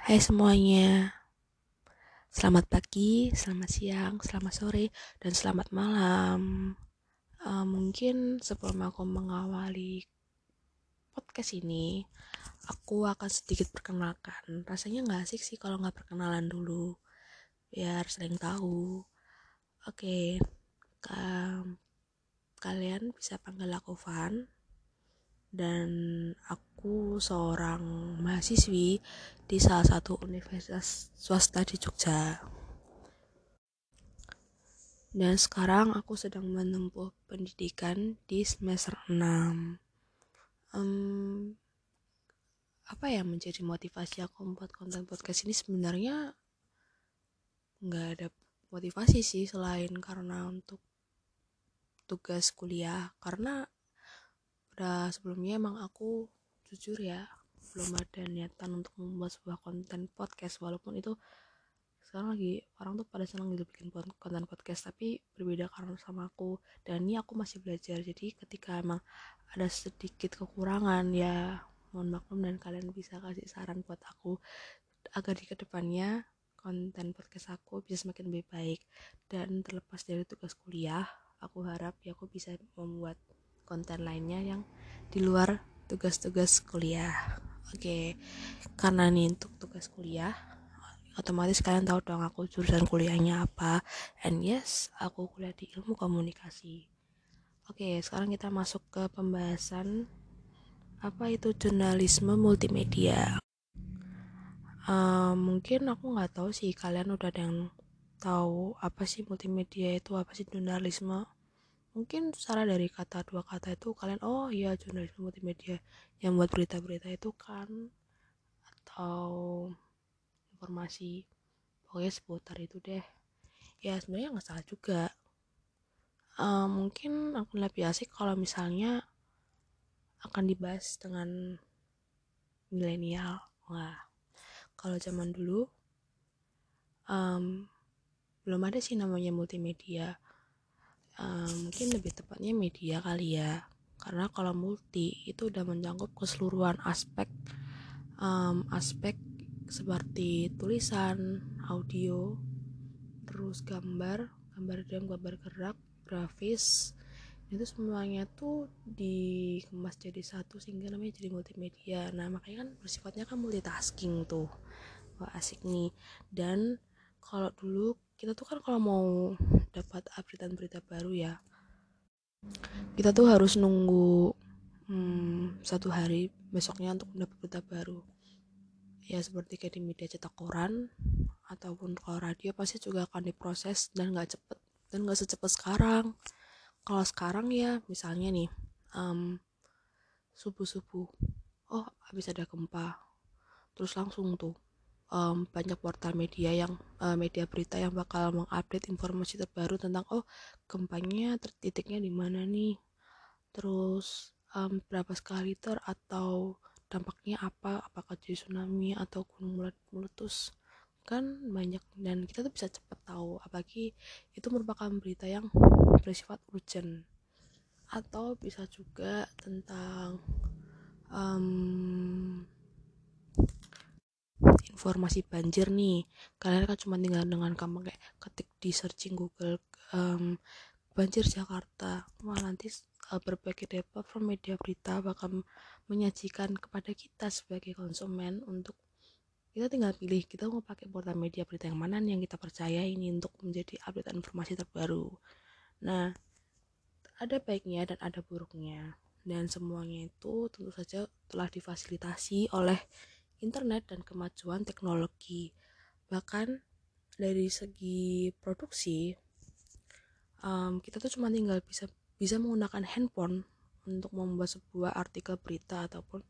Hai semuanya, selamat pagi, selamat siang, selamat sore, dan selamat malam. Uh, mungkin sebelum aku mengawali podcast ini, aku akan sedikit perkenalkan. Rasanya nggak asik sih kalau nggak perkenalan dulu, biar sering tahu. Oke, okay. kalian bisa panggil aku Van, dan aku seorang mahasiswi di salah satu universitas swasta di Jogja. Dan sekarang aku sedang menempuh pendidikan di semester 6. Um, apa yang menjadi motivasi aku membuat konten podcast ini sebenarnya nggak ada motivasi sih selain karena untuk tugas kuliah karena pada sebelumnya emang aku jujur ya belum ada niatan untuk membuat sebuah konten podcast walaupun itu sekarang lagi orang tuh pada senang gitu bikin konten podcast tapi berbeda karena sama aku dan ini aku masih belajar. Jadi ketika emang ada sedikit kekurangan ya mohon maklum dan kalian bisa kasih saran buat aku agar di ke depannya konten podcast aku bisa semakin lebih baik. Dan terlepas dari tugas kuliah aku harap ya aku bisa membuat konten lainnya yang di luar tugas-tugas kuliah. Oke okay. karena nih untuk tugas kuliah otomatis kalian tahu dong aku jurusan kuliahnya apa. And yes aku kuliah di ilmu komunikasi. Oke sekarang kita masuk ke pembahasan apa itu jurnalisme multimedia? Uh, mungkin aku nggak tahu sih kalian udah ada yang tahu apa sih multimedia itu apa sih jurnalisme mungkin secara dari kata dua kata itu kalian oh iya jurnalisme multimedia yang buat berita-berita itu kan atau informasi pokoknya seputar itu deh. Ya sebenarnya nggak salah juga. Uh, mungkin aku lebih asik kalau misalnya akan dibahas dengan milenial. Wah kalau zaman dulu um, belum ada sih namanya multimedia um, mungkin lebih tepatnya media kali ya. Karena kalau multi itu udah mencakup keseluruhan aspek um, aspek seperti tulisan audio terus gambar gambar dan gambar gerak grafis. Itu semuanya tuh dikemas jadi satu sehingga namanya jadi multimedia. Nah makanya kan bersifatnya kan multitasking tuh. Wah asik nih. Dan kalau dulu kita tuh kan kalau mau dapat updatean berita baru ya kita tuh harus nunggu hmm, satu hari besoknya untuk mendapat berita baru. Ya seperti kayak di media cetak koran ataupun kalau radio pasti juga akan diproses dan nggak cepet dan nggak secepat sekarang. Kalau sekarang ya misalnya nih um, subuh subuh oh habis ada gempa terus langsung tuh um, banyak portal media yang uh, media berita yang bakal mengupdate informasi terbaru tentang oh gempanya titiknya di mana nih? Terus um, berapa skala liter atau dampaknya apa? Apakah jadi tsunami atau gunung meletus? Kan banyak dan kita tuh bisa cepat tahu. Apalagi itu merupakan berita yang bersifat urgent. Atau bisa juga tentang um, informasi banjir nih. Kalian kan cuma tinggal dengan kamu kayak ketik di searching Google um, banjir Jakarta. Wah nanti uh, berbagai platform media berita bakal menyajikan kepada kita sebagai konsumen untuk kita tinggal pilih kita mau pakai portal media berita yang mana yang kita percaya ini untuk menjadi update informasi terbaru. Nah ada baiknya dan ada buruknya. Dan semuanya itu tentu saja telah difasilitasi oleh internet dan kemajuan teknologi. Bahkan dari segi produksi, um, kita tuh cuma tinggal bisa bisa menggunakan handphone untuk membuat sebuah artikel berita ataupun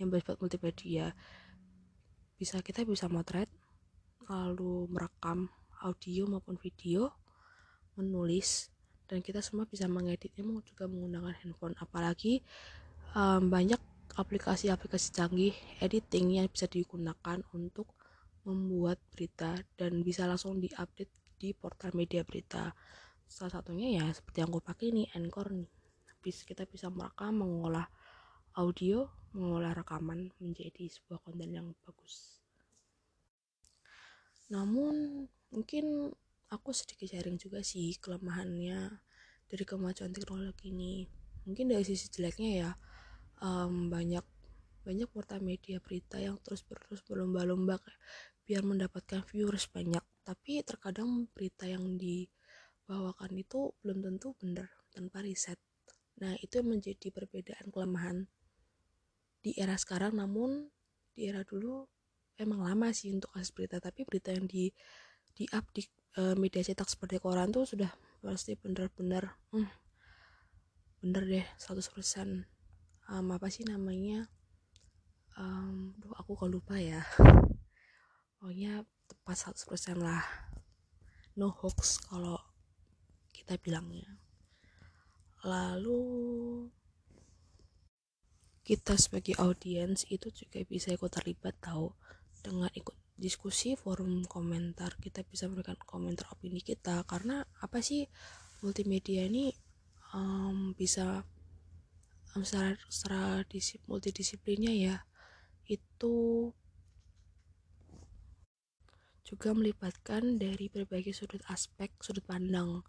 yang bersifat multimedia. Bisa kita bisa motret, lalu merekam audio maupun video, menulis, dan kita semua bisa mengeditnya juga menggunakan handphone. Apalagi um, banyak aplikasi-aplikasi canggih editing yang bisa digunakan untuk membuat berita dan bisa langsung diupdate di portal media berita. Salah satunya ya seperti yang gue pakai ini Anchor nih. Kita bisa merekam mengolah audio mengolah rekaman menjadi sebuah konten yang bagus. Namun mungkin aku sedikit sharing juga sih kelemahannya dari kemajuan teknologi ini. Mungkin dari sisi jeleknya ya um, banyak banyak portal media berita yang terus terus berlomba-lomba biar mendapatkan viewers banyak. Tapi terkadang berita yang dibawakan itu belum tentu benar tanpa riset. Nah itu yang menjadi perbedaan kelemahan di era sekarang. Namun di era dulu emang lama sih untuk kasus berita tapi berita yang di di up di uh, media cetak seperti koran tuh sudah pasti benar-benar hmm, bener deh 100% um, apa sih namanya? Um, duh aku kok lupa ya. Pokoknya tepat 100% lah. No hoax kalau kita bilangnya. Lalu kita sebagai audiens itu juga bisa ikut terlibat tahu dengan ikut diskusi forum komentar kita bisa memberikan komentar opini kita. Karena apa sih multimedia ini? Um, bisa secara, secara disip, multidisiplinnya ya itu juga melibatkan dari berbagai sudut aspek sudut pandang.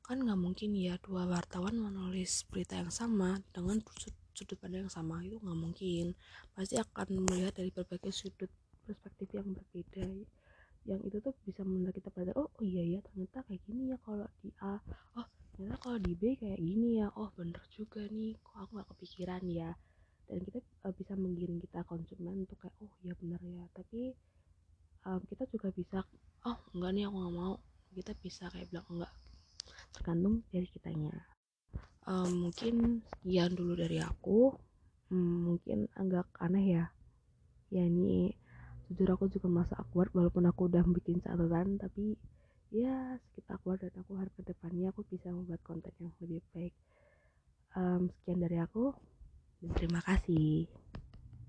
Kan nggak mungkin ya dua wartawan menulis berita yang sama dengan sudut pandang yang sama itu nggak mungkin. Pasti akan melihat dari berbagai sudut perspektif yang berbeda yang itu tuh bisa membuat kita pada oh, oh iya ya ternyata kayak gini ya kalau di A. Oh ternyata kalau di B kayak gini ya oh bener juga nih kok aku gak kepikiran ya? Dan kita uh, bisa menggiring kita konsumen untuk kayak oh iya bener ya. Tapi um, kita juga bisa oh enggak nih aku nggak mau. Kita bisa kayak bilang enggak. Tergantung dari kitanya. Um, mungkin sekian dulu dari aku. Hmm, mungkin agak aneh ya. Ya ini jujur aku juga masa awkward walaupun aku udah bikin catatan tapi ya sedikit awkward dan aku harap ke depannya aku bisa membuat konten yang lebih baik. Um, sekian dari aku. Dan terima kasih